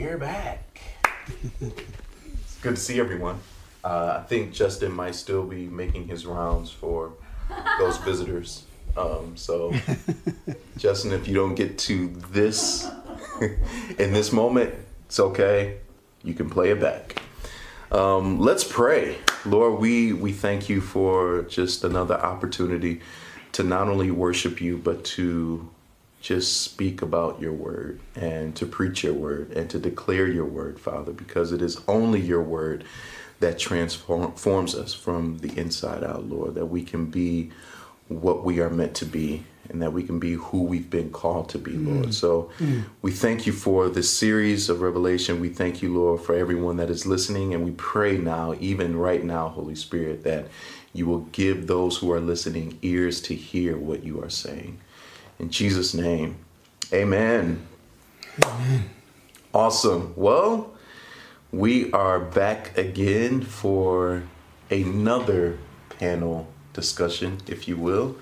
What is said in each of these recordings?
We're back. it's good to see everyone. Uh, I think Justin might still be making his rounds for those visitors. Um, so, Justin, if you don't get to this in this moment, it's okay. You can play it back. Um, let's pray. Lord, we, we thank you for just another opportunity to not only worship you, but to just speak about your word and to preach your word and to declare your word, Father, because it is only your word that transforms us from the inside out, Lord, that we can be what we are meant to be and that we can be who we've been called to be, Lord. Mm. So mm. we thank you for this series of revelation. We thank you, Lord, for everyone that is listening. And we pray now, even right now, Holy Spirit, that you will give those who are listening ears to hear what you are saying. In Jesus' name, amen. Amen. Awesome. Well, we are back again for another panel discussion, if you will.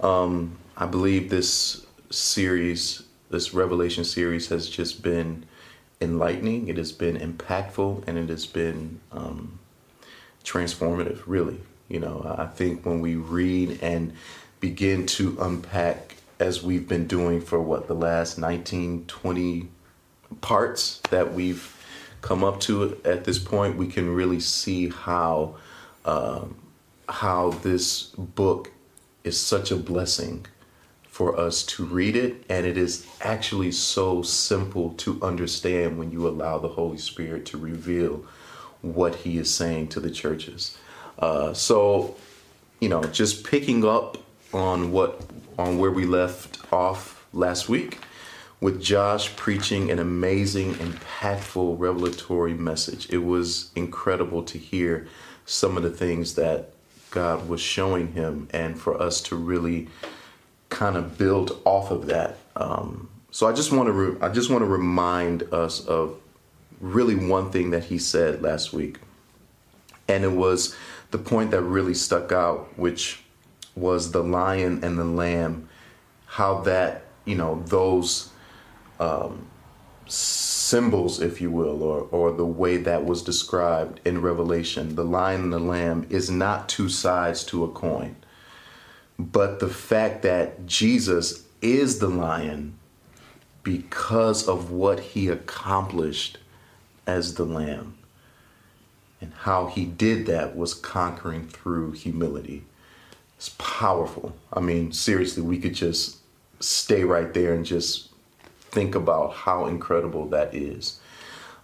Um, I believe this series, this Revelation series, has just been enlightening, it has been impactful, and it has been um, transformative, really. You know, I think when we read and begin to unpack as we've been doing for what the last 19 20 parts that we've come up to at this point we can really see how um, how this book is such a blessing for us to read it. And it is actually so simple to understand when you allow the holy spirit to reveal what he is saying to the churches. Uh, so you know just picking up on what on where we left off last week with Josh preaching an amazing, impactful, revelatory message. It was incredible to hear some of the things that God was showing him and for us to really kind of build off of that. Um, so I just want to re- I just want to remind us of really one thing that he said last week. And it was the point that really stuck out, which was the lion and the lamb, how that, you know, those um, symbols, if you will, or, or the way that was described in Revelation, the lion and the lamb is not two sides to a coin, but the fact that Jesus is the lion because of what he accomplished as the lamb. And how he did that was conquering through humility. It's powerful. I mean, seriously, we could just stay right there and just think about how incredible that is.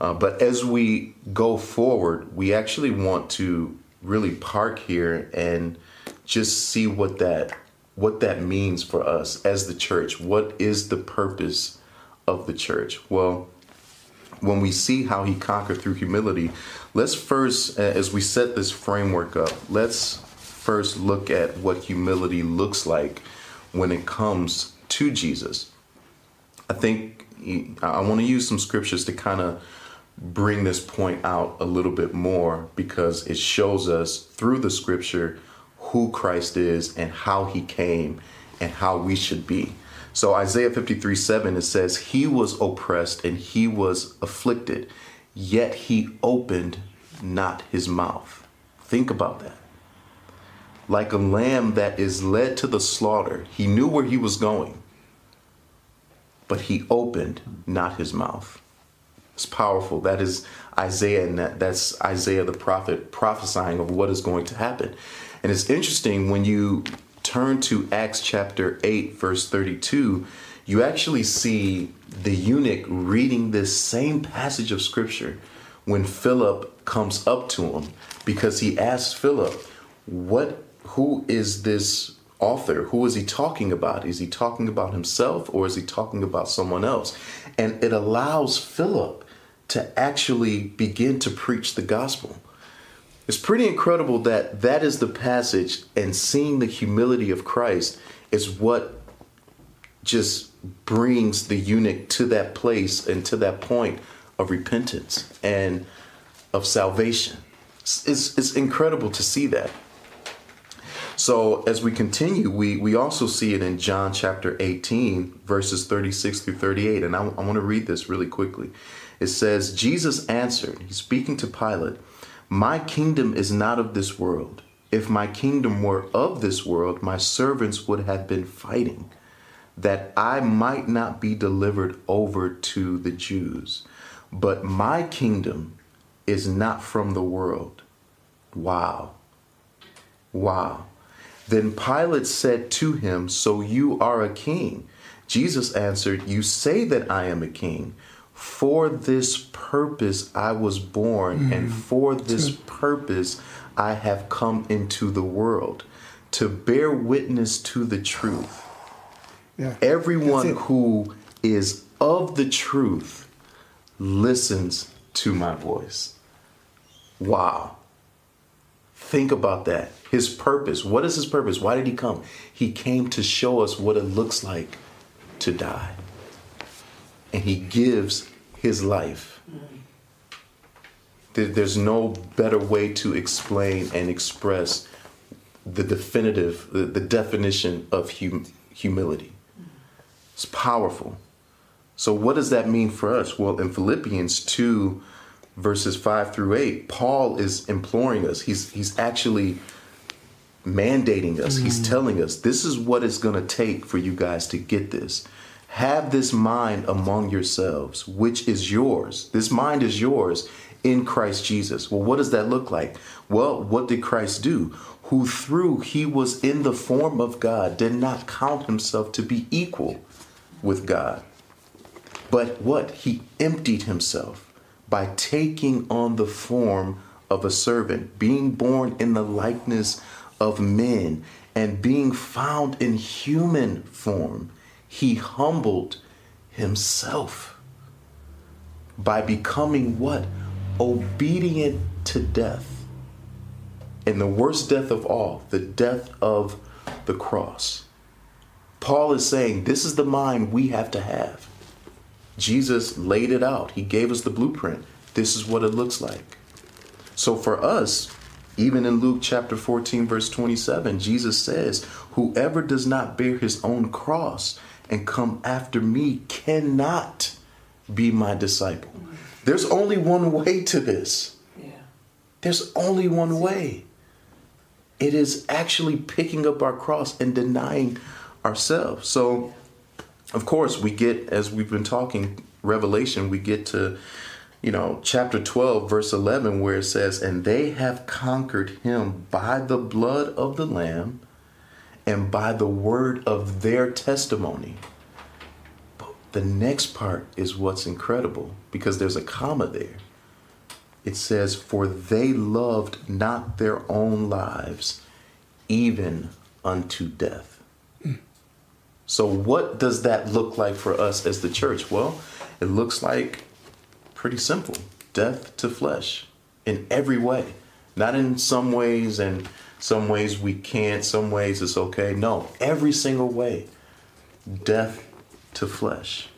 Uh, but as we go forward, we actually want to really park here and just see what that what that means for us as the church. What is the purpose of the church? Well, when we see how he conquered through humility, let's first, as we set this framework up, let's first look at what humility looks like when it comes to Jesus. I think I want to use some scriptures to kind of bring this point out a little bit more because it shows us through the scripture who Christ is and how he came and how we should be. So Isaiah 53 7, it says, He was oppressed and he was afflicted, yet he opened not his mouth. Think about that like a lamb that is led to the slaughter. He knew where he was going, but he opened not his mouth. It's powerful. That is Isaiah, and that, that's Isaiah the prophet prophesying of what is going to happen. And it's interesting when you turn to Acts chapter 8, verse 32, you actually see the eunuch reading this same passage of scripture when Philip comes up to him because he asks Philip, What who is this author? Who is he talking about? Is he talking about himself or is he talking about someone else? And it allows Philip to actually begin to preach the gospel. It's pretty incredible that that is the passage, and seeing the humility of Christ is what just brings the eunuch to that place and to that point of repentance and of salvation. It's, it's, it's incredible to see that. So as we continue, we, we also see it in John chapter 18, verses 36 through 38. And I, I want to read this really quickly. It says, Jesus answered, he's speaking to Pilate, My kingdom is not of this world. If my kingdom were of this world, my servants would have been fighting, that I might not be delivered over to the Jews. But my kingdom is not from the world. Wow. Wow. Then Pilate said to him, So you are a king? Jesus answered, You say that I am a king. For this purpose I was born, mm. and for this purpose I have come into the world to bear witness to the truth. Yeah. Everyone who is of the truth listens to my voice. Wow. Think about that. His purpose. What is his purpose? Why did he come? He came to show us what it looks like to die. And he gives his life. There's no better way to explain and express the definitive, the, definition of hum, humility. It's powerful. So, what does that mean for us? Well, in Philippians 2, verses 5 through 8, Paul is imploring us. He's, he's actually mandating us. Mm. He's telling us this is what it's going to take for you guys to get this. Have this mind among yourselves, which is yours. This mind is yours in Christ Jesus. Well, what does that look like? Well, what did Christ do? Who through he was in the form of God did not count himself to be equal with God. But what? He emptied himself by taking on the form of a servant, being born in the likeness of men, and being found in human form. He humbled himself by becoming what? Obedient to death. And the worst death of all, the death of the cross. Paul is saying this is the mind we have to have. Jesus laid it out, He gave us the blueprint. This is what it looks like. So for us, even in Luke chapter 14, verse 27, Jesus says, Whoever does not bear his own cross and come after me cannot be my disciple. There's only one way to this. Yeah. There's only one way. It is actually picking up our cross and denying ourselves. So, of course, we get, as we've been talking, Revelation, we get to, you know, chapter 12, verse 11, where it says, And they have conquered him by the blood of the Lamb and by the word of their testimony. But the next part is what's incredible because there's a comma there. It says, For they loved not their own lives, even unto death. Mm. So, what does that look like for us as the church? Well, it looks like pretty simple death to flesh in every way. Not in some ways and some ways we can't, some ways it's okay. No, every single way. Death to flesh.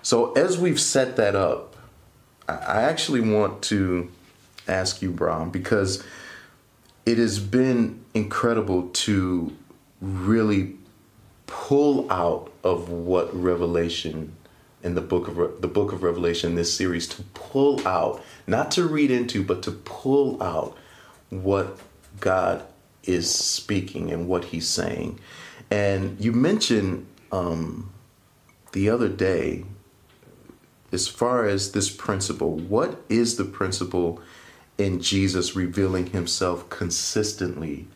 So, as we've set that up, I actually want to ask you, Brahm, because it has been incredible to really pull out of what Revelation in the book of Re- the book of Revelation, this series, to pull out, not to read into, but to pull out what God is speaking and what He's saying. And you mentioned um, the other day, as far as this principle, what is the principle in Jesus revealing Himself consistently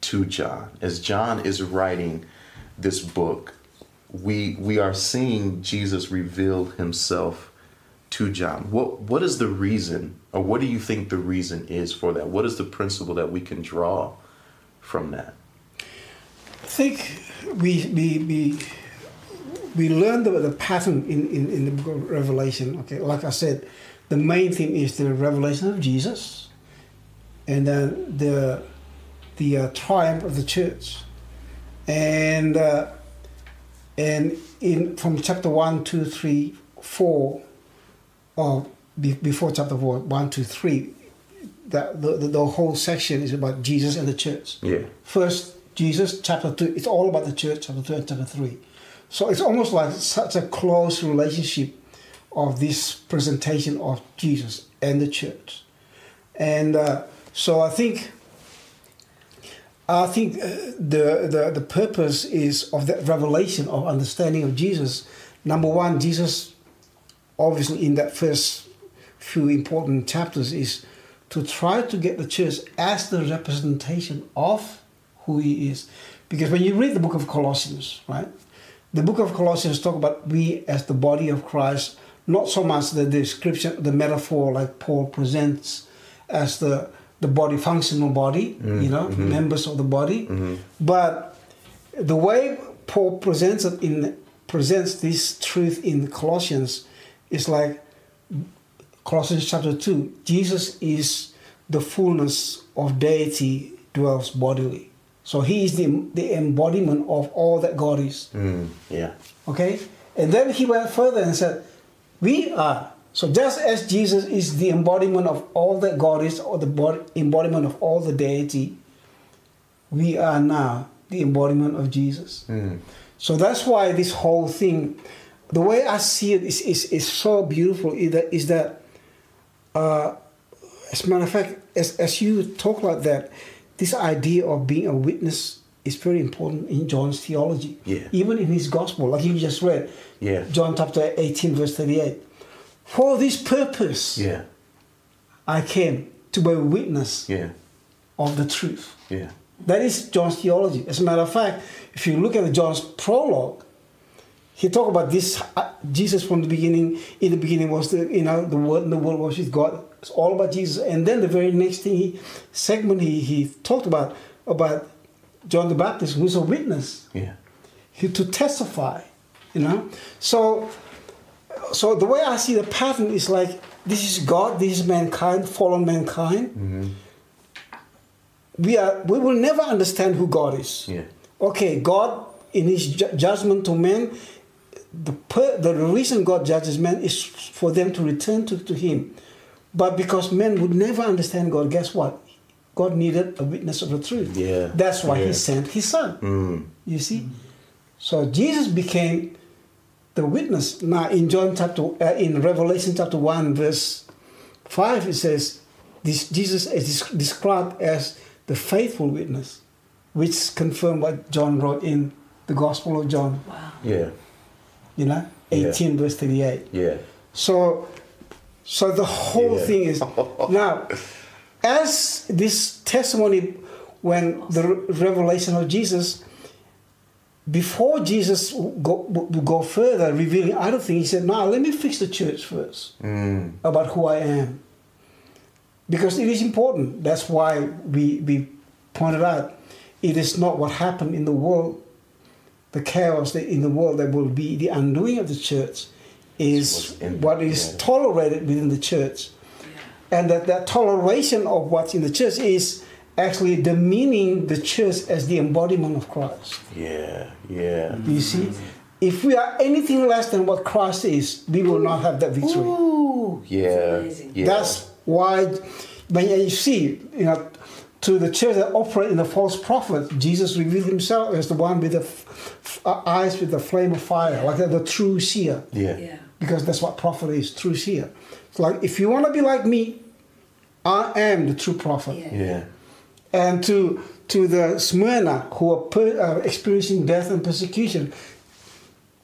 to John? As John is writing this book, we we are seeing Jesus reveal Himself to John. What what is the reason, or what do you think the reason is for that? What is the principle that we can draw from that? I think we we we we learn the, the pattern in, in, in the book of Revelation. Okay, like I said, the main thing is the revelation of Jesus, and then the the uh, triumph of the church, and uh, and in from chapter one, two, three, four or be, before chapter four, one, two, three, that the, the, the whole section is about Jesus and the church. Yeah. First, Jesus, chapter two, it's all about the church, chapter two and chapter three. So it's almost like such a close relationship of this presentation of Jesus and the church. And uh, so I think I think uh, the, the the purpose is of that revelation of understanding of Jesus. Number one, Jesus, obviously in that first few important chapters, is to try to get the church as the representation of who He is. Because when you read the book of Colossians, right, the book of Colossians talk about we as the body of Christ, not so much the description, the metaphor like Paul presents as the the body, functional body, mm, you know, mm-hmm. members of the body. Mm-hmm. But the way Paul presents it in presents this truth in Colossians is like Colossians chapter two. Jesus is the fullness of deity dwells bodily. So he is the, the embodiment of all that God is. Mm, yeah. Okay? And then he went further and said, We are so just as Jesus is the embodiment of all that God is, or the embodiment of all the deity, we are now the embodiment of Jesus. Mm. So that's why this whole thing, the way I see it is, is, is so beautiful is that, is that uh, as a matter of fact, as, as you talk like that, this idea of being a witness is very important in John's theology. Yeah. Even in his gospel, like you just read. Yeah. John chapter 18, verse 38 for this purpose, yeah, I came to bear witness yeah. of the truth. Yeah. That is John's theology. As a matter of fact, if you look at John's prologue, he talked about this uh, Jesus from the beginning. In the beginning was the you know the word, and the word was with God. It's all about Jesus. And then the very next thing he segment he he talked about about John the Baptist, who's a witness. Yeah. He to testify. You know, so so the way I see the pattern is like this is God, this is mankind, fallen mankind. Mm-hmm. We are we will never understand who God is. Yeah. Okay, God in His ju- judgment to men, the per, the reason God judges men is for them to return to, to Him. But because men would never understand God, guess what? God needed a witness of the truth. Yeah. That's why yeah. He sent His Son. Mm. You see, so Jesus became the witness. Now in John chapter, uh, in Revelation chapter one verse five, it says this Jesus is described as the faithful witness, which confirmed what John wrote in the Gospel of John. Wow. Yeah. You know, eighteen yeah. verse thirty-eight. Yeah. So, so the whole yeah. thing is now, as this testimony, when the revelation of Jesus before Jesus go, would go further, revealing other things, he said, "Now let me fix the church first mm. about who I am, because it is important. That's why we we pointed out it is not what happened in the world, the chaos that in the world that will be the undoing of the church, is what is tolerated within the church, yeah. and that that toleration of what's in the church is." Actually demeaning the church as the embodiment of Christ. Yeah, yeah. You see? If we are anything less than what Christ is, we will not have that victory. Ooh, yeah, yeah. That's why when you see, you know, to the church that operate in the false prophet, Jesus revealed himself as the one with the f- f- uh, eyes with the flame of fire, like the, the true seer. Yeah. yeah. Because that's what prophet is, true seer. It's like, if you want to be like me, I am the true prophet. Yeah. yeah and to to the Smyrna who are per, uh, experiencing death and persecution.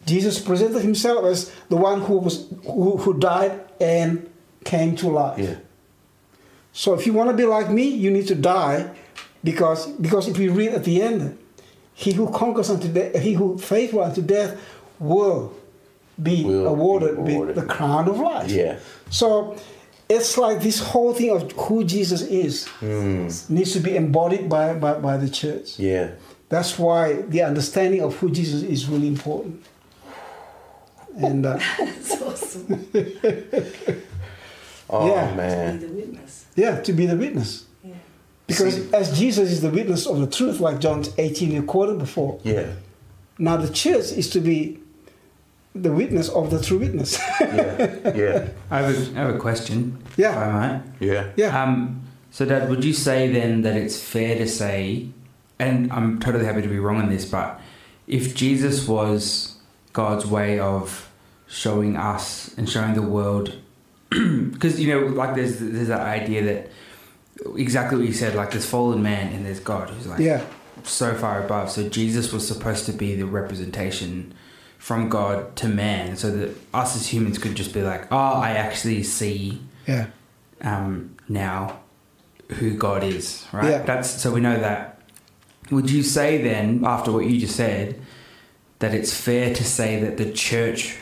Jesus presented himself as the one who was who, who died and came to life. Yeah. So if you want to be like me, you need to die, because because if we read at the end, he who conquers unto death, he who faithful unto death, will be will awarded, be awarded with the crown of life. Yeah. So it's like this whole thing of who Jesus is mm. needs to be embodied by, by, by the church. Yeah. That's why the understanding of who Jesus is really important. And uh, that's awesome. oh yeah. man. To be the witness. Yeah, to be the witness. Yeah. Because See, as Jesus is the witness of the truth, like John 18 you quoted before. Yeah. Now the church is to be the witness of the true witness. yeah. Yeah. I have a, I have a question. Yeah. If I might. Yeah. yeah. Um, so, Dad, would you say then that it's fair to say, and I'm totally happy to be wrong on this, but if Jesus was God's way of showing us and showing the world because you know like there's there's that idea that exactly what you said like there's fallen man and there's God who's like Yeah. so far above so Jesus was supposed to be the representation from God to man so that us as humans could just be like oh I actually see Yeah. um, now who God is, right? Yeah. That's so we know that. Would you say then, after what you just said, that it's fair to say that the church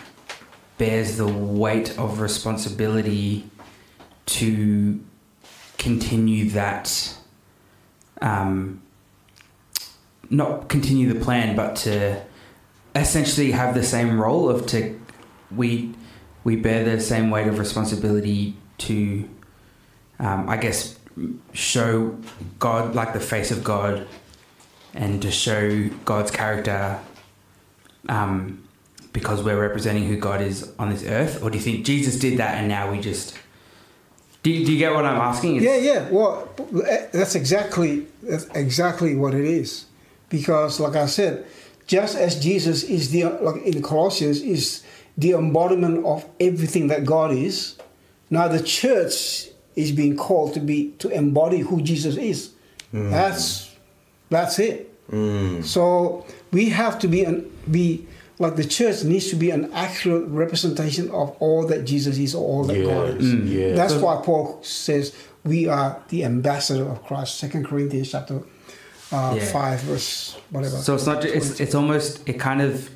bears the weight of responsibility to continue that, um, not continue the plan, but to essentially have the same role of to we we bear the same weight of responsibility to um, I guess show God like the face of God and to show God's character um, because we're representing who God is on this earth. Or do you think Jesus did that and now we just do, do you get what I'm asking? It's- Yeah, yeah. Well, that's exactly that's exactly what it is, because like I said, just as Jesus is the like in Colossians is the embodiment of everything that God is, now the church is being called to be to embody who Jesus is. Mm. That's that's it. Mm. So we have to be an be like the church needs to be an accurate representation of all that Jesus is, or all that God is. Yes, yes. That's why Paul says we are the ambassador of Christ. Second Corinthians chapter uh, Yeah. five, verse whatever. So it's not. It's it's almost. It kind of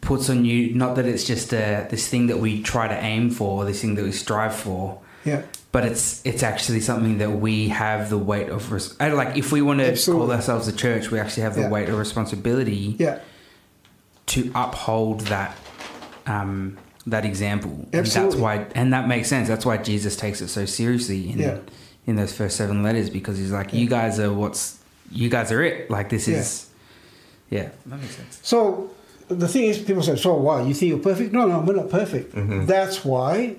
puts on you. Not that it's just a, this thing that we try to aim for, this thing that we strive for, yeah, but it's it's actually something that we have the weight of. Res- and like if we want to Absolutely. call ourselves a church, we actually have the Yeah. weight of responsibility yeah, to uphold that. Um, that example, and that's why, and that makes sense. That's why Jesus takes it so seriously in Yeah. in those first seven letters because he's like, "You guys are what's, you guys are it." Like this Yeah. is, yeah, that makes sense. So the thing is, people say, "So why you think you're perfect?" No, no, we're not perfect. That's why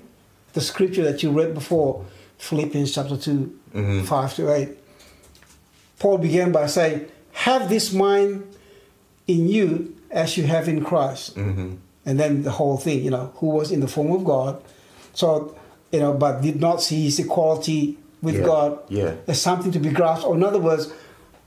the scripture that you read before, Philippians chapter 2 five to eight. Paul began by saying, "Have this mind in you as you have in Christ." Mm-hmm. and then the whole thing, you know, who was in the form of God, so you know, but did not see his equality with Yeah, God yeah. as something to be grasped. Or in other words,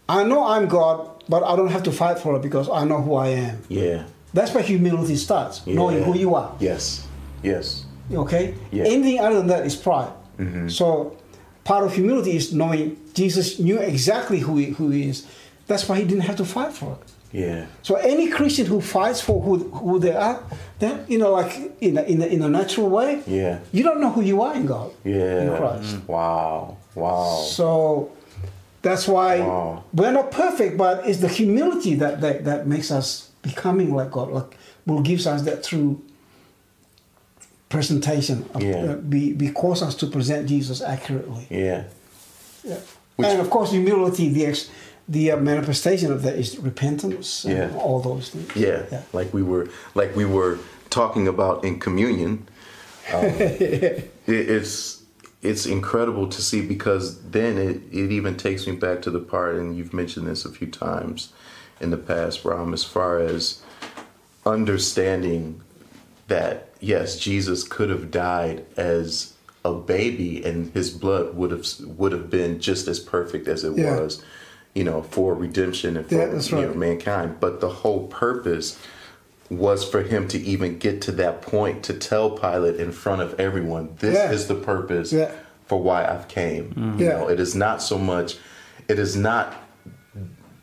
I know I'm God, but I don't have to fight for it because I know who I am. Yeah. That's where humility starts, yeah. knowing who you are. Yes. Yes. Okay, Yeah. anything other than that is pride. Mhm. So part of humility is knowing Jesus knew exactly who he, who he is. That's why he didn't have to fight for it. Yeah. So any Christian who fights for who, who they are, then you know, like in a, in a, in a natural way, Yeah. you don't know who you are in God, Yeah. in Christ. Wow. Wow. So that's why Wow. we're not perfect, but it's the humility that, that that makes us becoming like God, like will gives us that true presentation, of, Yeah. uh, be, be cause us to present Jesus accurately. Yeah. Yeah. Which- and of course, humility, the ex, the uh, manifestation of that is repentance, and Yeah. all those things. Yeah. Yeah. Like we were like we were talking about in communion. Um, it, it's it's incredible to see because then it, it even takes me back to the part and you've mentioned this a few times in the past, Ram, as far as understanding that yes, Jesus could have died as a baby and his blood would have would have been just as perfect as it Yeah. was, you know, for redemption and for Yeah, you know, mankind. But the whole purpose was for him to even get to that point to tell Pilate in front of everyone, this Yeah. is the purpose Yeah. for why I've came. Mm-hmm. You Yeah. know, it is not so much it is not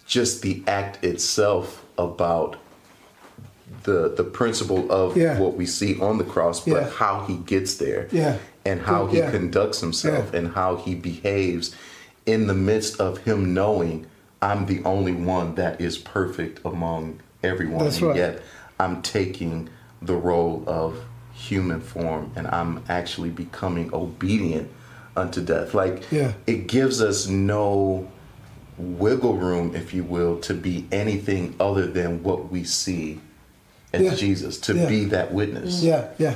just the act itself about the the principle of Yeah. what we see on the cross, but Yeah. how he gets there, Yeah. and how he Yeah. conducts himself, Yeah. and how he behaves in the midst of him knowing I'm the only one that is perfect among everyone, That's and right. yet I'm taking the role of human form, and I'm actually becoming obedient unto death. Like Yeah. it gives us no wiggle room, if you will, to be anything other than what we see as Yeah. Jesus, to Yeah. be that witness. Yeah, yeah,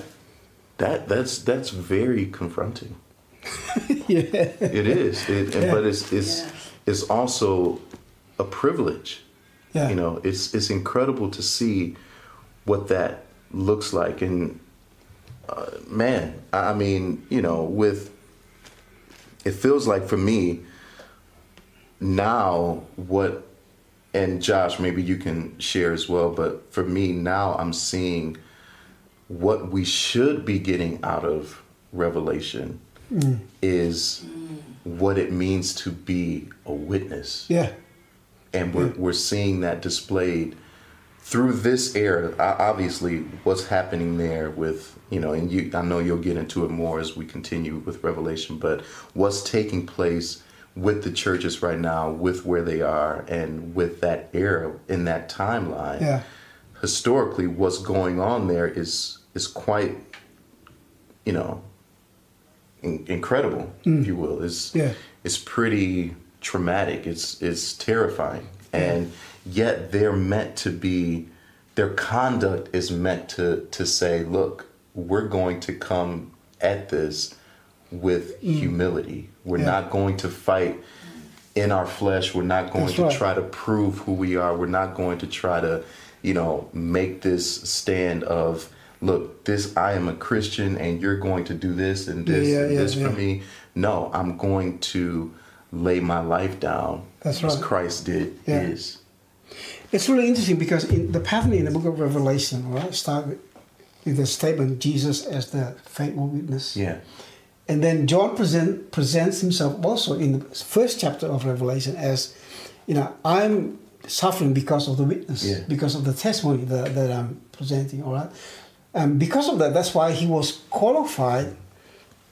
That that's that's very confronting. yeah, It is. It, Yeah. but it's it's it's also a privilege. yeah. You know, it's it's incredible to see what that looks like. And uh, man, I mean, you know, with it feels like for me now what and Josh, maybe you can share as well, but for me now I'm seeing what we should be getting out of Revelation is what it means to be a witness Yeah. and we're, we're seeing that displayed through this era obviously what's happening there with you know and you i know you'll get into it more as we continue with revelation but what's taking place with the churches right now with where they are and with that era in that timeline Yeah. historically what's going on there is is quite you know in, incredible if mm. you will. It's Yeah. it's pretty traumatic. It's it's terrifying. And yet they're meant to be their conduct is meant to to say look we're going to come at this with mm. humility. We're Yeah. not going to fight in our flesh. We're not going That's to right. try to prove who we are. We're not going to try to you know make this stand of look this i am a christian and you're going to do this and this Yeah, and yeah, this for me. No i'm going to lay my life down That's as right. christ did his It's really interesting because in the pattern in the book of Revelation, right, start with, with the statement Jesus as the faithful witness. yeah And then John present, presents himself also in the first chapter of Revelation as, you know, I'm suffering because of the witness, Yeah. because of the testimony that, that I'm presenting, all right? And because of that, that's why he was qualified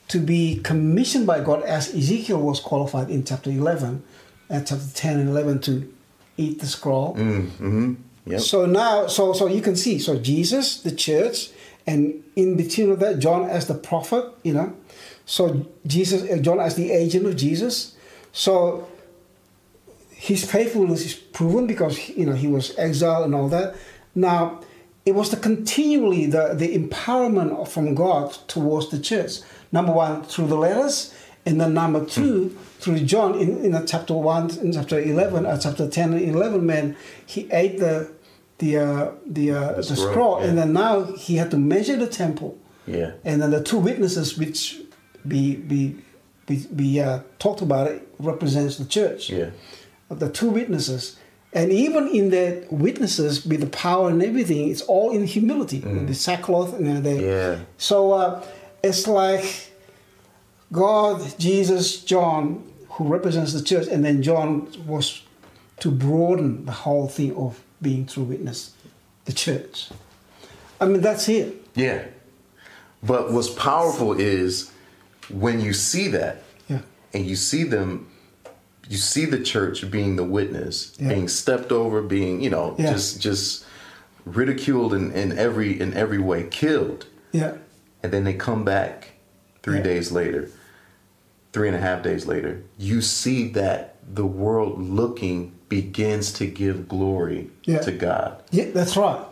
to be commissioned by God as Ezekiel was qualified in chapter 11 and chapter 10 and 11 to eat the scroll. mm, mm-hmm yep So now, so so you can see, so Jesus, the church, and in between of that, John as the prophet, you know, so Jesus, uh, John as the agent of Jesus. So his faithfulness is proven because you know he was exiled and all that. Now, it was the continually the the empowerment from God towards the church. Number one through the letters, and then number two through John in, in chapter one, in chapter eleven, uh, chapter ten and eleven. Man, he ate the the uh, the uh, the, scroll, scroll, and then now he had to measure the temple. yeah And then the two witnesses which be be be, be uh, talked about it represents the church. yeah The two witnesses. And even in the witnesses with the power and everything, it's all in humility. The sackcloth and the yeah so uh, it's like God, Jesus, John, who represents the church, and then John was to broaden the whole thing of being true witness, the church. I mean, that's it. yeah but what's powerful is when you see that Yeah. and you see them you see the church being the witness Yeah. being stepped over being you know Yeah. just just ridiculed in, in every in every way killed Yeah. and then they come back three Yeah. days later three and a half days later you see that the world looking begins to give glory Yeah. to god Yeah, that's right.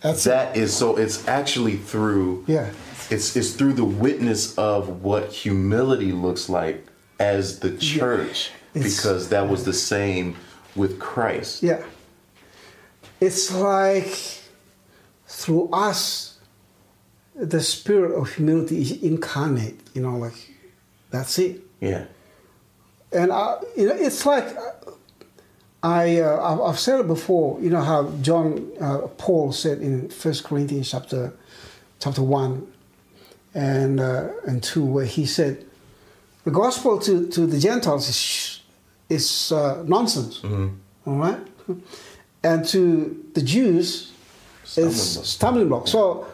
That's that is so it's actually through Yeah. it's it's through the witness of what humility looks like as the church It's- because that was the same with Christ. Yeah. It's like through us, the spirit of humility is incarnate, you know, like that's it. Yeah. And I, you know, it's like I, uh, I've- said it before. You know how John, uh, Paul said in First Corinthians chapter, chapter one, and uh, and two, where he said, the gospel to, to the Gentiles is is uh, nonsense. All right, and to the Jews, Stumbling it's block. stumbling block. So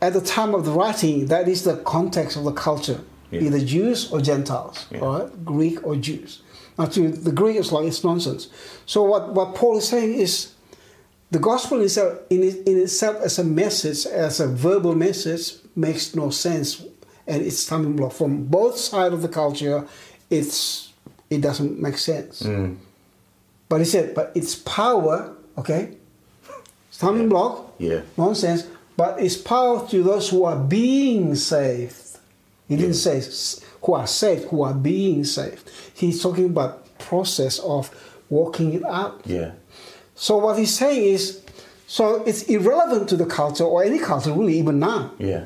at the time of the writing, that is the context of the culture, Yeah. either Jews or Gentiles, Yeah. right, Greek or Jews. Now, to the Greek, it's like it's nonsense. So what, what Paul is saying is, the gospel itself, in, in itself as a message, as a verbal message, makes no sense, and it's stumbling block from both sides of the culture. It's it doesn't make sense. Mm. But he said, but its power, okay, stumbling block, Yeah. nonsense, but it's power to those who are being saved. He didn't say who are saved, who are being saved. He's talking about process of working it out. Yeah. So what he's saying is So it's irrelevant to the culture or any culture really even now. Yeah.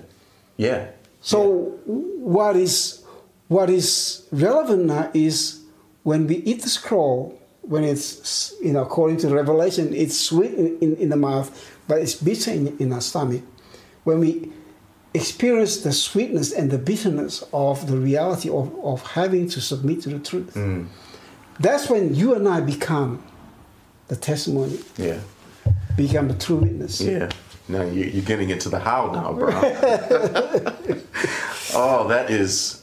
Yeah. So what is what is relevant now is when we eat the scroll, when it's you know according to Revelation, it's sweet in, in, in the mouth, but it's bitter in, in our stomach. When we experience the sweetness and the bitterness of the reality of, of having to submit to the truth, Mm. that's when you and I become the testimony, Yeah. become the true witness. Yeah. Now you- you're getting into the how now, bro. oh, that is,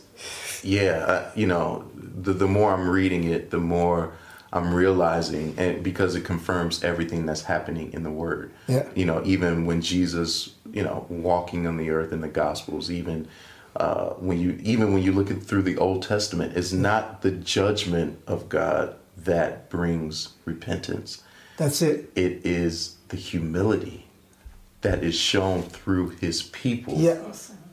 yeah. Uh, you know, the the more I'm reading it, the more I'm realizing, and because it confirms everything that's happening in the Word. Yeah. You know, even when Jesus, you know, walking on the earth in the Gospels, even. Uh, when you even when you look at through the Old Testament, it's not the judgment of God that brings repentance That's it. it is the humility that is shown through his people Yeah.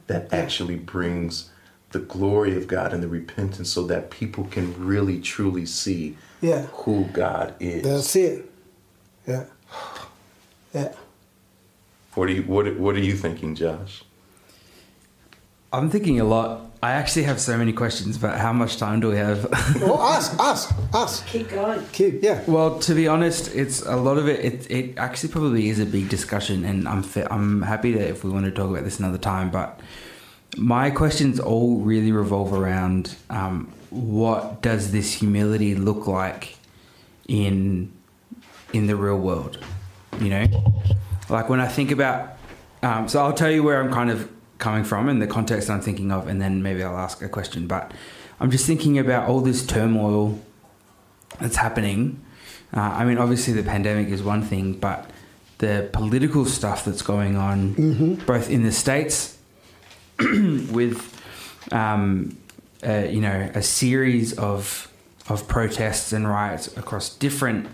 that actually brings the glory of God and the repentance so that people can really truly see Yeah. who God is. That's it. Yeah. Yeah. What are you what, what are you thinking, Josh? I'm thinking a lot. I actually have so many questions, but how much time do we have? Oh, ask, ask, ask. Keep going. Keep, yeah. well, to be honest, it's a lot of it. It, it actually probably is a big discussion, and I'm fa- I'm happy that if we want to talk about this another time. But my questions all really revolve around um, what does this humility look like in in the real world? You know, like when I think about. Um, so I'll tell you where I'm kind of coming from and the context I'm thinking of, and then maybe I'll ask a question. But I'm just thinking about all this turmoil that's happening. Uh, I mean, obviously the pandemic is one thing, but the political stuff that's going on, both in the states, with um, uh, you know a series of of protests and riots across different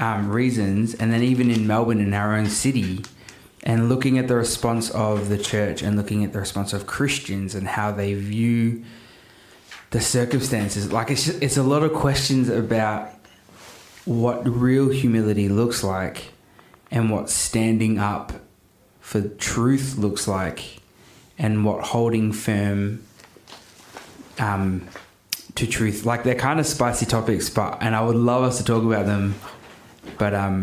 um, reasons, and then even in Melbourne, in our own city, and looking at the response of the church and looking at the response of Christians and how they view the circumstances. Like it's just, it's a lot of questions about what real humility looks like and what standing up for truth looks like and what holding firm um, to truth like they're kind of spicy topics but and i would love us to talk about them but um,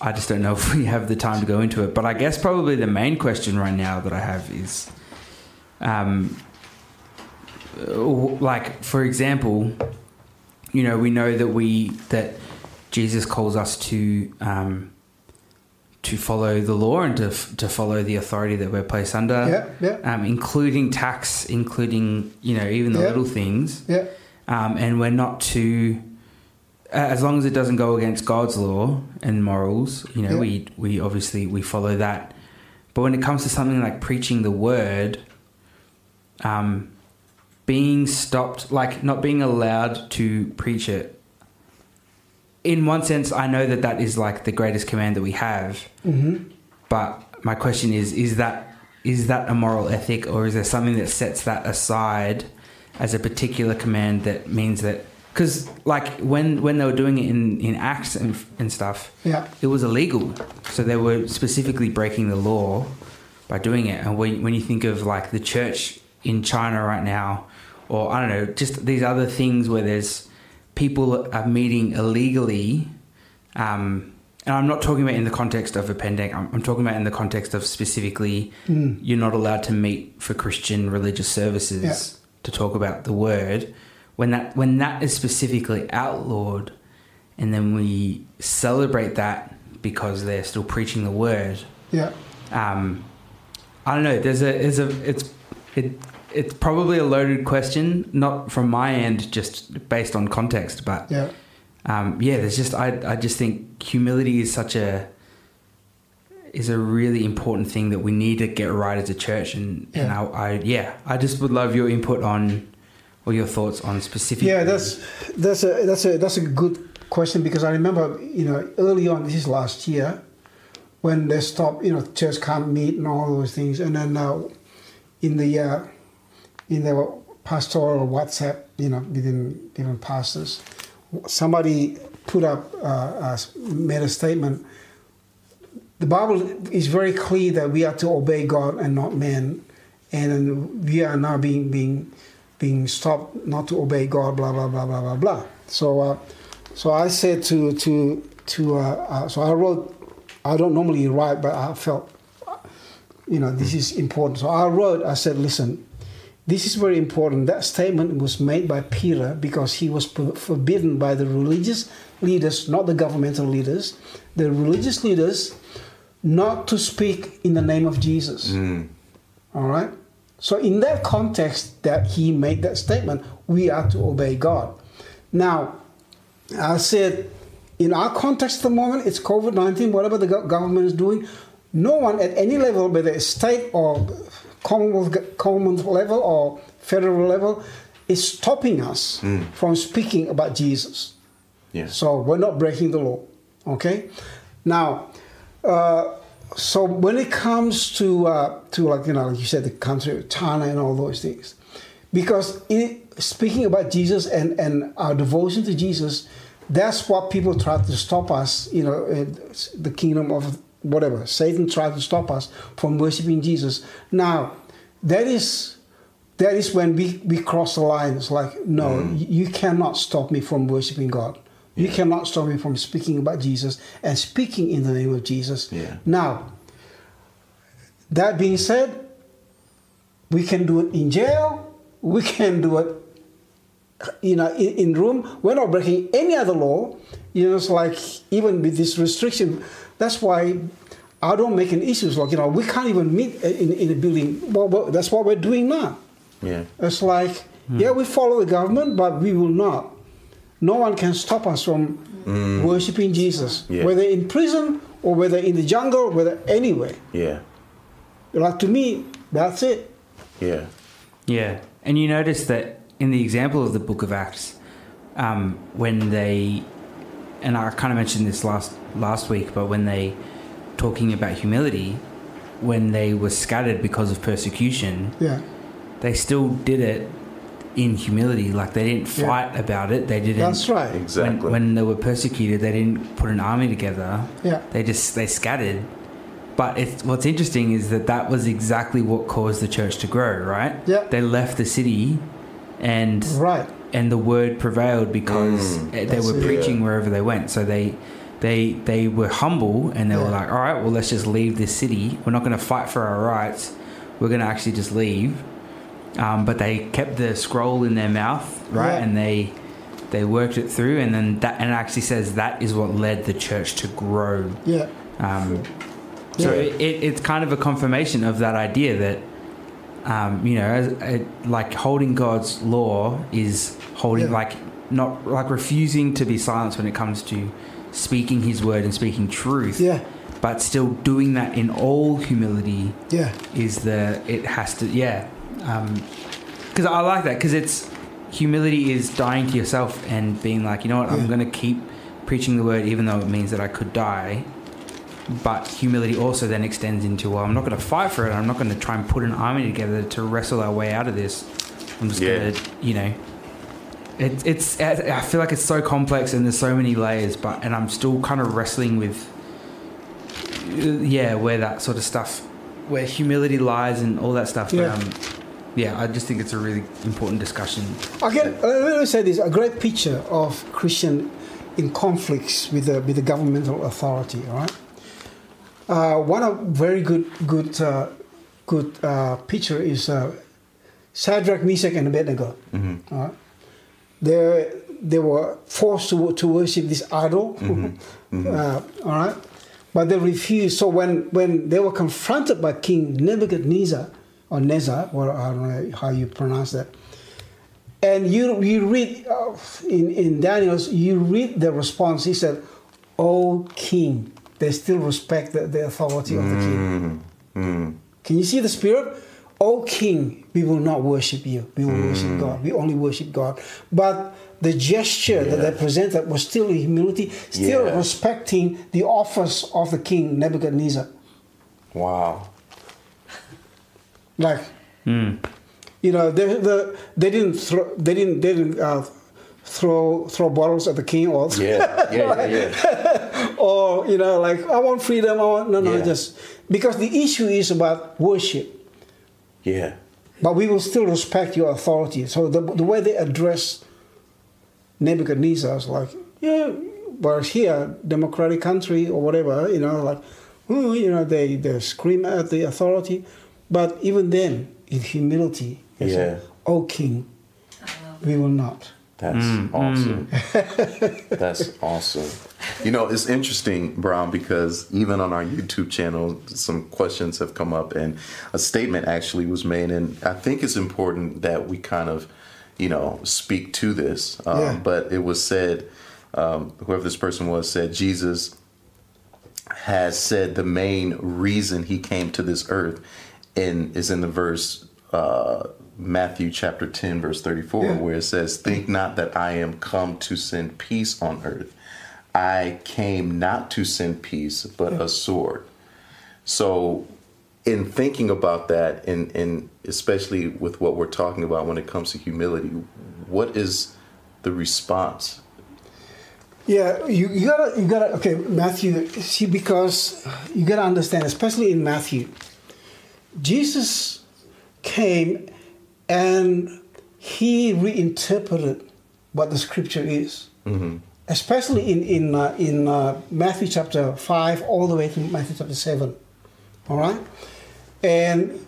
i just don't know if we have the time to go into it but i guess probably the main question right now that i have is um, like for example you know we know that we that jesus calls us to um, to follow the law and to, to follow the authority that we're placed under Yeah, yeah. um, including tax including you know even the little things Yeah. um, and we're not to as long as it doesn't go against God's law and morals, you know, Yeah. we we obviously we follow that. But when it comes to something like preaching the word, um, being stopped, like not being allowed to preach it, in one sense, I know that that is like the greatest command that we have. Mm-hmm. But my question is: is that is that a moral ethic, or is there something that sets that aside as a particular command that means that? Because like when when they were doing it in in acts and, and stuff, Yeah. it was illegal. So they were specifically breaking the law by doing it. And when when you think of like the church in China right now, or I don't know, just these other things where there's people are meeting illegally. Um, and I'm not talking about in the context of a pandemic. I'm, I'm talking about in the context of specifically, Mm. you're not allowed to meet for Christian religious services Yeah. to talk about the word. When that when that is specifically outlawed, and then we celebrate that because they're still preaching the word. Yeah. Um, I don't know. There's a there's a it's it it's probably a loaded question, not from my end, just based on context, but Yeah. um, yeah, there's just I I just think humility is such a is a really important thing that we need to get right as a church, and and Yeah. I, I yeah I just would love your input on or your thoughts on specific. Yeah, that's that's a that's a that's a good question because I remember you know early on this is last year when they stopped you know church can't meet and all those things and then uh, in the uh, in the pastoral WhatsApp you know within different pastors somebody put up uh, uh, made a statement the Bible is very clear that we are to obey God and not man, and we are now being being being stopped not to obey God. Blah blah blah blah blah blah. So, uh, so I said to to to uh, uh, so I wrote. I don't normally write, but I felt, you know, this is important. So I wrote. I said, listen, this is very important. That statement was made by Peter because he was forbidden by the religious leaders, not the governmental leaders, the religious leaders, not to speak in the name of Jesus. Mm. All right? So, in that context, that he made that statement, we are to obey God. Now, I said, in our context at the moment, it's COVID 19, whatever the government is doing, no one at any level, whether it's state or Commonwealth, Commonwealth level or federal level, is stopping us Mm. from speaking about Jesus. Yeah. So we're not breaking the law. Okay? Now, uh, so when it comes to uh, to like you know like you said the country of China and all those things, because it, speaking about Jesus and and our devotion to Jesus, that's what people try to stop us. You know, the kingdom of whatever Satan tried to stop us from worshiping Jesus. Now, that is that is when we we cross the line. It's like no, you cannot stop me from worshiping God. You cannot stop me from speaking about Jesus and speaking in the name of Jesus. Now, that being said, we can do it in jail. We can do it, you know, in, in room. We're not breaking any other law. You know, it's like even with this restriction. That's why I don't make an issue. It's like you know, we can't even meet in in a building. Well, well, that's what we're doing now. Yeah. It's like, yeah, we follow the government, but we will not. No one can stop us from worshiping Jesus, Yeah. whether in prison or whether in the jungle, whether anywhere. Yeah. Like to me, that's it. Yeah. Yeah, and you notice that in the example of the Book of Acts, um, when they, and I kind of mentioned this last last week, but when they talking about humility, when they were scattered because of persecution, Yeah, they still did it in humility. Like they didn't Yeah. fight about it. They didn't. that's right. Exactly. When, when they were persecuted, they didn't put an army together. Yeah, They just they scattered. But it's, what's interesting is that that was exactly what caused the church to grow, right? Yeah. They left the city, and right. and the word prevailed because Mm. they were it. preaching Yeah. wherever they went. So they they they were humble and they were like, all right, well let's just leave this city. We're not going to fight for our rights. We're going to actually just leave. Um, but they kept the scroll in their mouth, right? Yeah. And they they worked it through, and then that and it actually says that is what led the church to grow. Yeah, Um, so it, it, it's kind of a confirmation of that idea that, um, you know, as, uh, like holding God's law is holding, Yeah. like, not like refusing to be silenced when it comes to speaking His word and speaking truth, yeah, but still doing that in all humility yeah, is the, it has to, yeah. Because I like that, because it's, humility is dying to yourself and being like, you know what, I'm going to keep preaching the word even though it means that I could die. But humility also then extends into well i'm not going to fight for it. I'm not going to try and put an army together to wrestle our way out of this. I'm just Yeah. going to you know. It, it's i feel like it's so complex and there's so many layers but and i'm still kind of wrestling with uh, yeah where that sort of stuff where humility lies and all that stuff Yeah. but um yeah i just think it's a really important discussion I get. uh, Let me say this: a great picture of Christian in conflicts with the with the governmental authority. All right. Uh, one of very good good uh, good uh, picture is uh, Shadrach, Meshach, and Abednego. Mhm. All right. They they were forced to to worship this idol. Uh, all right. But they refused. So when when they were confronted by King Nebuchadnezzar or Nezzar, or I don't know how you pronounce that. And you you read uh, in in Daniel's you read the response. He said, "O King." They still respect the, the authority of the king. Mm. Mm. Can you see the spirit? O King, we will not worship you. We will worship God. We only worship God. But the gesture that they presented was still in humility, still Yeah. respecting the office of the king Nebuchadnezzar. Wow. Like, mm. you know, they, the, they didn't throw, they didn't, they didn't uh, throw throw bottles at the king or Yeah. Yeah. Yeah. yeah. or you know, like I want freedom. I want no, no, Yeah. just because the issue is about worship. Yeah. But we will still respect your authority. So the, the way they address Nebuchadnezzar is like, yeah, whereas here, democratic country or whatever, you know, like, oh, you know, they, they scream at the authority. But even then, in humility, they say, Yeah. oh king, we will not. That's awesome. That's awesome. You know, it's interesting, Brown, because even on our YouTube channel, some questions have come up, and a statement actually was made. And I think it's important that we kind of, you know, speak to this. Um, Yeah. But it was said, um, whoever this person was said, Jesus has said the main reason he came to this earth in is in the verse uh, Matthew chapter 10 verse 34 Yeah. where it says think not that I am come to send peace on earth. I came not to send peace but a sword. So in thinking about that and and especially with what we're talking about when it comes to humility what is the response? Yeah, you, you gotta, you gotta, okay, Matthew, see, because you gotta understand, especially in Matthew, Jesus came and he reinterpreted what the scripture is. Especially in, in, uh, in uh, Matthew chapter 5 all the way to Matthew chapter 7. All right? And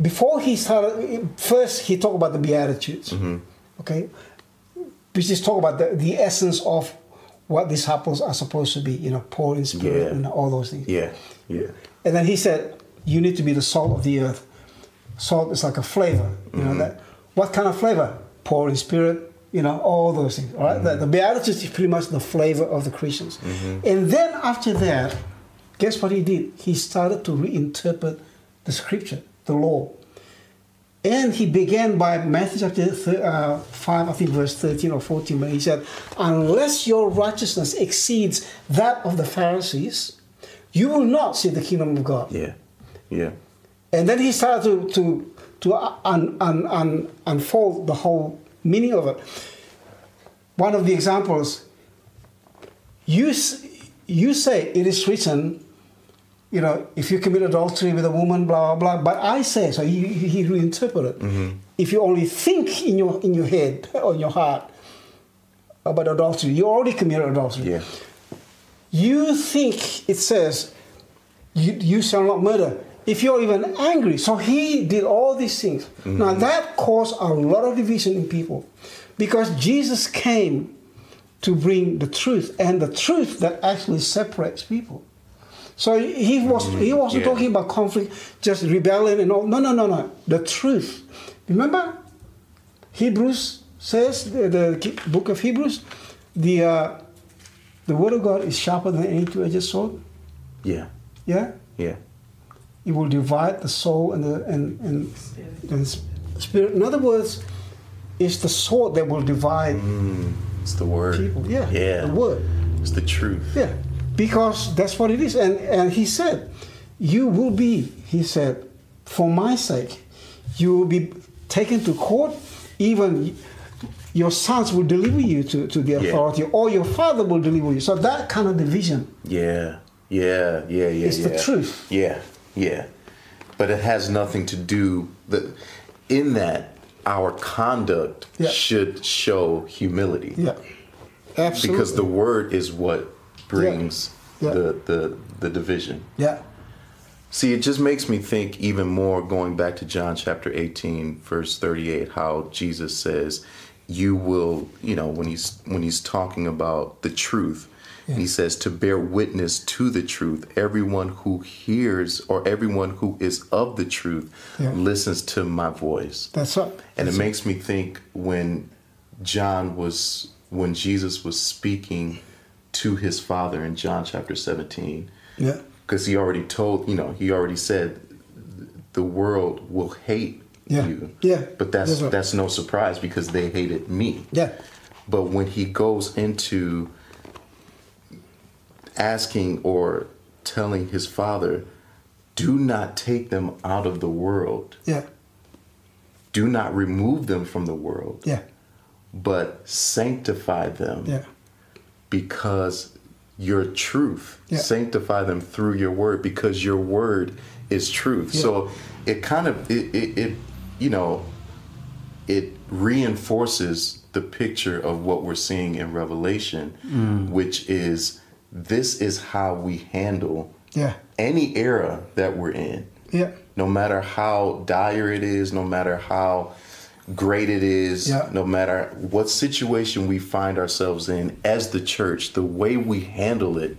before he started, first he talked about the Beatitudes. Okay? which is talk about the, the essence of what disciples are supposed to be, you know, poor in spirit Yeah. and all those things. yeah yeah And then he said, you need to be the salt of the earth. Salt is like a flavor, you know mm-hmm. that. What kind of flavor? Poor in spirit, you know, all those things. All right? the, mm-hmm. the Beatitudes is pretty much the flavor of the Christians. Mm-hmm. And then after that, guess what he did? He started to reinterpret the scripture, the law. And he began by Matthew chapter thir- uh, 5, I think verse 13 or 14, when he said, Unless your righteousness exceeds that of the Pharisees, you will not see the kingdom of God. yeah yeah And then he started to, to, to un, un, un, unfold the whole meaning of it. One of the examples, you, you say it is written, you know, if you commit adultery with a woman, blah, blah, blah. But I say, so he, he reinterpreted. Mm-hmm. If you only think in your, in your head or in your heart about adultery, you already committed adultery yeah you think it says you, you shall not murder if you're even angry. So he did all these things. Now that caused a lot of division in people. Because jesus came to bring the truth and the truth that actually separates people. So he was he wasn't Yeah. talking about conflict just rebellion and all. No no no no. The truth. Remember hebrews says the, the book of hebrews the uh, the word of God is sharper than any two-edged sword. yeah. Yeah, yeah it will divide the soul and the and and, and spirit. In other words, it's the sword that will divide mm, it's the word people. Yeah, yeah the word. it's the truth Yeah, because that's what it is. And and he said, "You will be," he said, "for my sake, you will be taken to court. Even your sons will deliver you to, to the Yeah. authority, or your father will deliver you." So that kind of division. Yeah, yeah, yeah, yeah. It's the yeah. truth. Yeah, yeah. But it has nothing to do the in that our conduct Yeah. should show humility. Yeah, absolutely. Because the word is what brings Yeah. the the the division. yeah, See, it just makes me think even more going back to John chapter 18 verse 38 how Jesus says you will, you know, when he's when he's talking about the truth, Yeah. he says to bear witness to the truth. Everyone who hears or everyone who is of the truth Yeah. listens to my voice. that's right. And it makes me think when John was when Jesus was speaking to his father in John chapter 17 Yeah, because he already told you know he already said the world will hate Yeah. you Yeah. but that's That's right. that's no surprise because they hated me yeah, but when he goes into asking or telling his father do not take them out of the world yeah, do not remove them from the world yeah, but sanctify them yeah, because your truth. Yeah. Sanctify them through your word because your word is truth. Yeah. So it kind of it, it, it you know it reinforces the picture of what we're seeing in Revelation, mm. which is this is how we handle Yeah. any era that we're in Yeah. no matter how dire it is, no matter how great it is, Yeah. no matter what situation we find ourselves in as the church, the way we handle it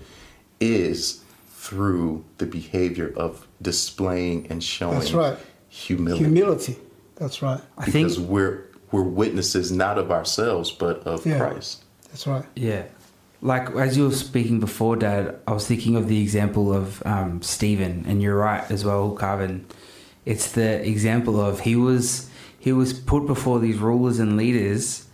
is through the behavior of displaying and showing That's right. humility. Humility. That's right. I think because we're we're witnesses not of ourselves but of Yeah. Christ. That's right. Yeah. Like as you were speaking before, Dad, I was thinking of the example of um, Stephen, and you're right as well, Carvin. It's the example of he was he was put before these rulers and leaders,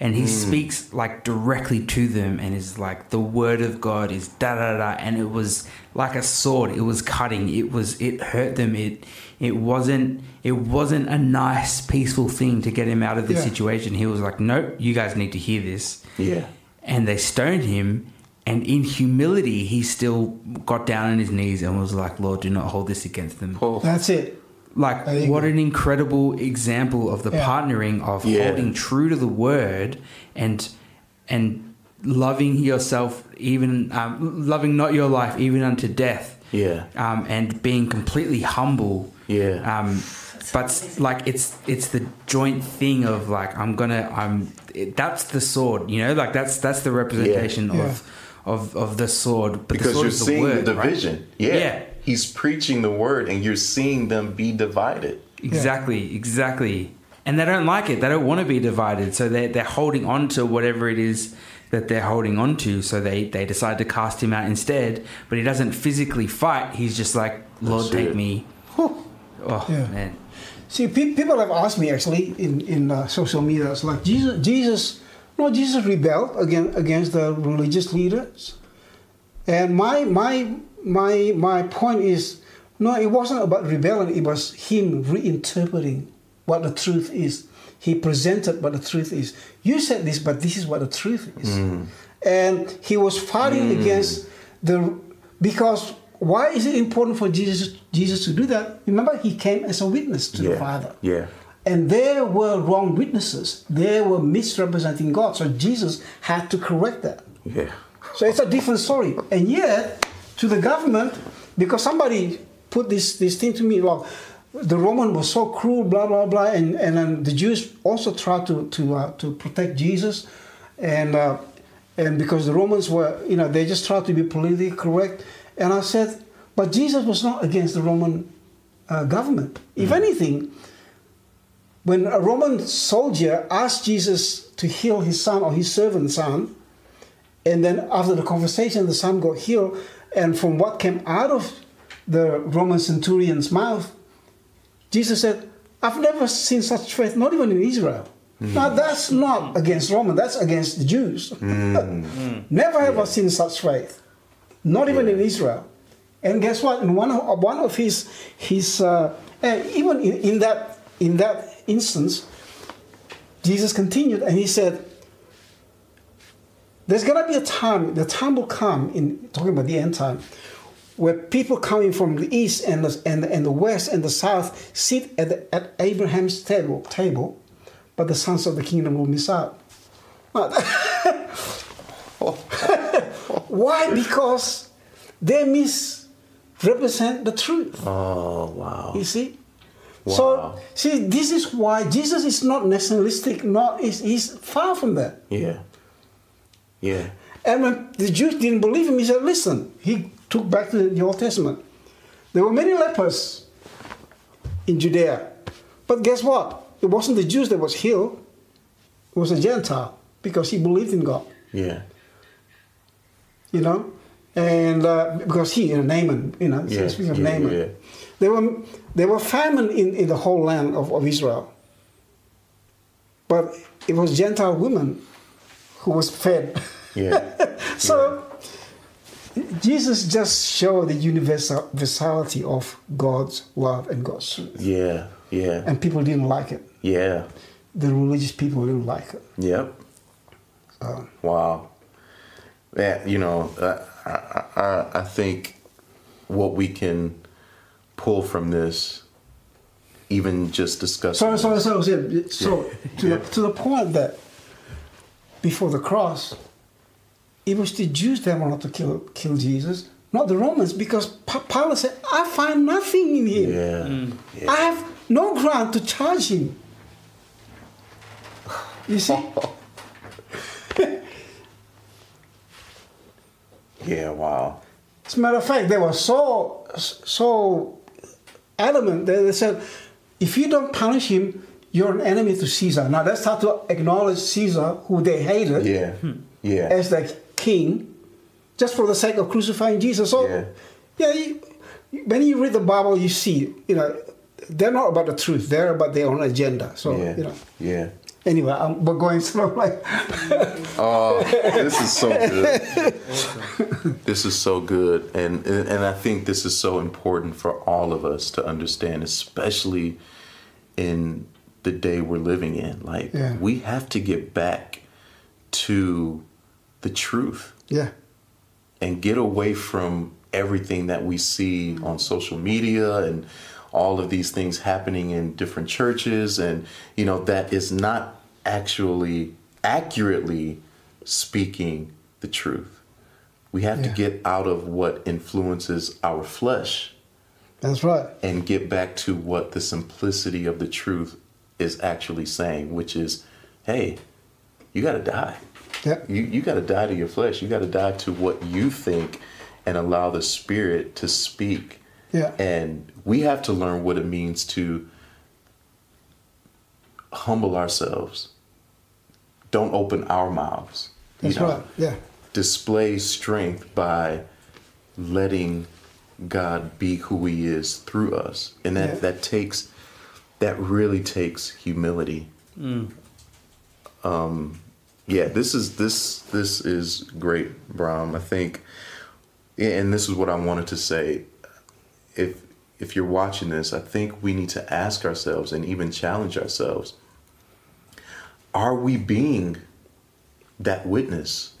and he speaks like directly to them, and is like the word of God is da da da, and it was like a sword. It was cutting. It was it hurt them. It it wasn't it wasn't a nice peaceful thing to get him out of the Yeah. situation. He was like, nope, you guys need to hear this Yeah. And they stoned him. And in humility, he still got down on his knees and was like, "Lord, do not hold this against them." Oh, That's it. Like, what an incredible example of the Yeah. partnering of Yeah. holding true to the word and and loving yourself, even um, loving not your life even unto death, yeah. um, and being completely humble. Yeah. Um, but like it's it's the joint thing of like I'm gonna I'm it, that's the sword, you know, like that's that's the representation Yeah. of of of the sword. But the because sword you're is the seeing word, the right? division. Yeah. Yeah. He's preaching the word and you're seeing them be divided. Exactly, exactly. And they don't like it. They don't want to be divided. So they they're holding on to whatever it is that they're holding on to. So they they decide to cast him out instead. But he doesn't physically fight. He's just like, Lord, take it. me. Oh Yeah. man. See, pe- people have asked me actually in in uh, social media. It's like Jesus, Jesus, no, Jesus rebelled against against the religious leaders, and my my my my point is, no, it wasn't about rebellion. It was him reinterpreting what the truth is. He presented what the truth is. You said this, but this is what the truth is, and he was fighting against the because. Why is it important for Jesus Jesus to do that? Remember, he came as a witness to the. Father. Yeah. And there were wrong witnesses. They were misrepresenting God. So Jesus had to correct that. Yeah. So it's a different story. And yet, to the government, because somebody put this, this thing to me, well, the Roman was so cruel, blah, blah, blah. And, and then the Jews also tried to, to, uh, to protect Jesus. And, uh, and because the Romans were, you know, they just tried to be politically correct. And I said, but Jesus was not against the Roman uh, government. If mm-hmm. anything, when a Roman soldier asked Jesus to heal his son or his servant's son, and then after the conversation, the son got healed, and from what came out of the Roman centurion's mouth, Jesus said, I've never seen such faith, not even in Israel. Mm. Now that's not against Roman, that's against the Jews. Mm. never have I seen such faith, not even in Israel. And guess what? In one of, one of his his uh, even in, in that in that instance, Jesus continued and he said, "There's gonna be a time. The time will come in talking about the end time." Where people coming from the east and the, and, and the west and the south sit at, the, at Abraham's table, table, but the sons of the kingdom will miss out. Why? Because they misrepresent the truth. Oh wow. You see? Wow. So see, this is why Jesus is not nationalistic. Not he's, he's far from that. Yeah. Yeah. And when the Jews didn't believe him, he said, "Listen." He took back to the Old Testament. There were many lepers in Judea, but guess what? It wasn't the Jews that was healed. It was a Gentile because he believed in God. Yeah. You know, and uh, because he, you know, Naaman, you know, Yeah, speaking of yeah, Naaman, yeah. there were there were famine in, in the whole land of, of Israel, but it was Gentile women who was fed. Yeah. so Jesus just showed the universality of God's love and God's truth, Yeah. Yeah. and people didn't like it. Yeah. The religious people didn't like it. Yep. So, Wow. Yeah, you know, I, I, I, I think what we can pull from this, even just discussing. So, so, so, so, so Yeah. to, Yeah. the, to the point that before the cross, it was the Jews that wanted to kill, kill Jesus, not the Romans, because Pa- Pilate said, I find nothing in him. yeah, yeah. I have no ground to charge him. You see? yeah, wow. As a matter of fact, they were so so adamant that they said, if you don't punish him, you're an enemy to Caesar. Now they start to acknowledge Caesar, who they hated, Yeah, hmm. yeah. as the king, just for the sake of crucifying Jesus. So, Yeah. yeah, you, when you read the Bible, you see, you know, they're not about the truth; they're about their own agenda. So, yeah, you know. yeah. Anyway, I'm, we're going slow. Like, Oh, this is so good. this is so good, and and I think this is so important for all of us to understand, especially in the day we're living in. Like Yeah. we have to get back to the truth yeah, and get away from everything that we see on social media and all of these things happening in different churches and you know that is not actually accurately speaking the truth we have to get out of what influences our flesh that's right. and get back to what the simplicity of the truth is actually saying which is hey you got to die Yeah, you you got to die to your flesh. You got to die to what you think, and allow the Spirit to speak. Yeah, And we have to learn what it means to humble ourselves. Don't open our mouths. you that's know. right. Yeah, Display strength by letting God be who He is through us, and that Yeah. that takes that really takes humility. Um, yeah, this is this this is great, Brahm. I think, and this is what I wanted to say. If if you're watching this, I think we need to ask ourselves and even challenge ourselves: Are we being that witness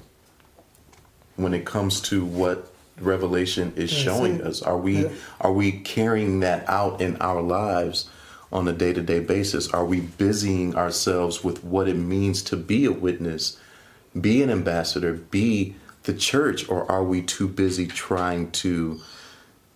when it comes to what Revelation is That's showing us? Are we are we carrying that out in our lives on a day to day basis? Are we busying ourselves with what it means to be a witness, be an ambassador, be the church, or are we too busy trying to,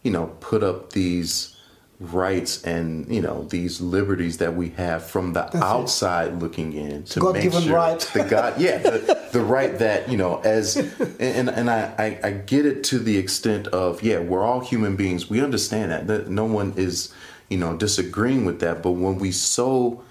you know, put up these rights and you know these liberties that we have from the it. outside looking in to God-given make sure right. the God, yeah, the, the right that you know, as and and I, I I get it to the extent of yeah, we're all human beings. We understand that that no one is you know disagreeing with that. But when we so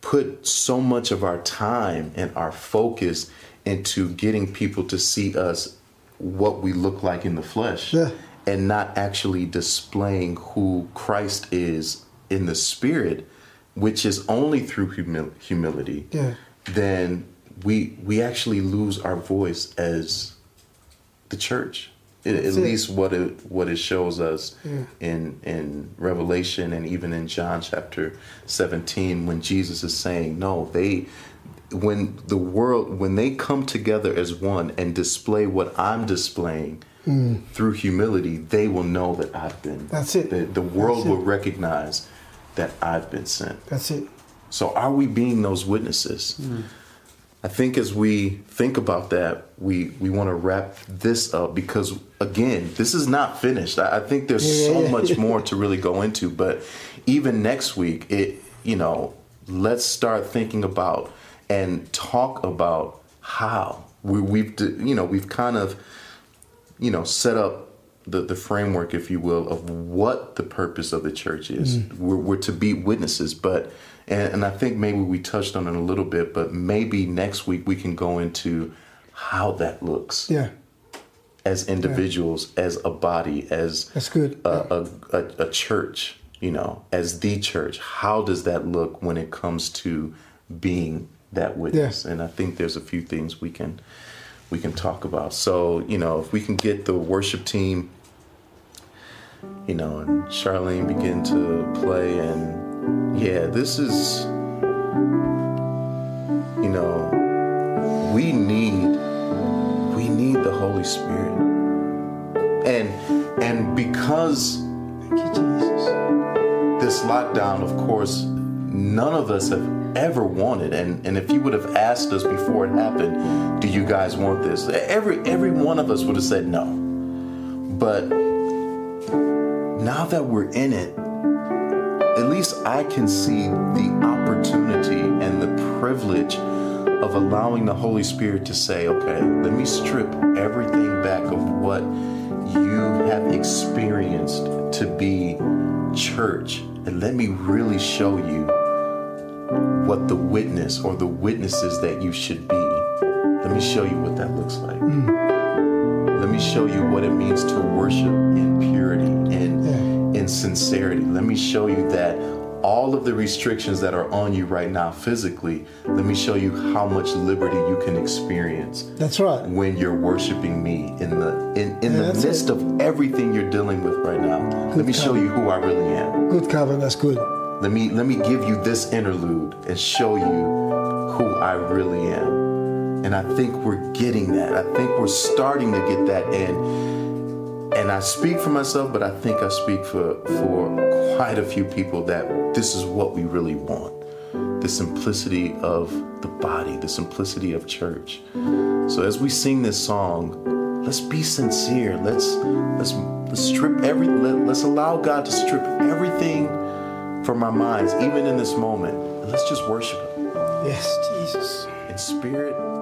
put so much of our time and our focus into getting people to see us what we look like in the flesh Yeah. And not actually displaying who Christ is in the spirit, which is only through humil- humility, Yeah. then we we actually lose our voice as the church. At, at it. least what it what it shows us Yeah. in in Revelation and even in John chapter 17 when Jesus is saying no they when the world when they come together as one and display what I'm displaying through humility they will know that I've been Mm. That's it. the, the world will recognize that I've been sent that's it. so are we being those witnesses? I think as we think about that, we we want to wrap this up because again, this is not finished. I, I think there's Yeah, so much more to really go into. But even next week, it you know, let's start thinking about and talk about how we, we've you know we've kind of you know set up the, the framework if you will of what the purpose of the church is. Mm. We're, we're to be witnesses but and, and i think maybe we touched on it a little bit but maybe next week we can go into how that looks. Yeah, as individuals as a body as that's good. a, a, a, a church, you know, as the church, how does that look when it comes to being that witness? And I think there's a few things we can we can talk about. So, you know, if we can get the worship team, you know, and Charlene begin to play and yeah, this is you know, we need we need the Holy Spirit. And and because Thank you, Jesus. this lockdown, of course, none of us have ever wanted. And, and if you would have asked us before it happened, do you guys want this? Every every one of us would have said no. But now that we're in it, at least I can see the opportunity and the privilege of allowing the Holy Spirit to say, okay, let me strip everything back of what you have experienced to be church and let me really show you what the witness or the witnesses that you should be. Let me show you what that looks like. Hmm. Let me show you what it means to worship in purity and Yeah. in sincerity. Let me show you that all of the restrictions that are on you right now physically, let me show you how much liberty you can experience That's right. when you're worshiping me in the in, in Yeah, the midst of everything you're dealing with right now. let me show you who I really am. Good cover. That's good. Let me let me give you this interlude and show you who I really am. And I think we're getting that. I think we're starting to get that and and I speak for myself, but I think I speak for for quite a few people that this is what we really want. The simplicity of the body, the simplicity of church. So as we sing this song, let's be sincere. Let's let's let's strip every let, let's allow God to strip everything from our minds, even in this moment. And let's just worship Him Yes, Jesus. in spirit and in truth.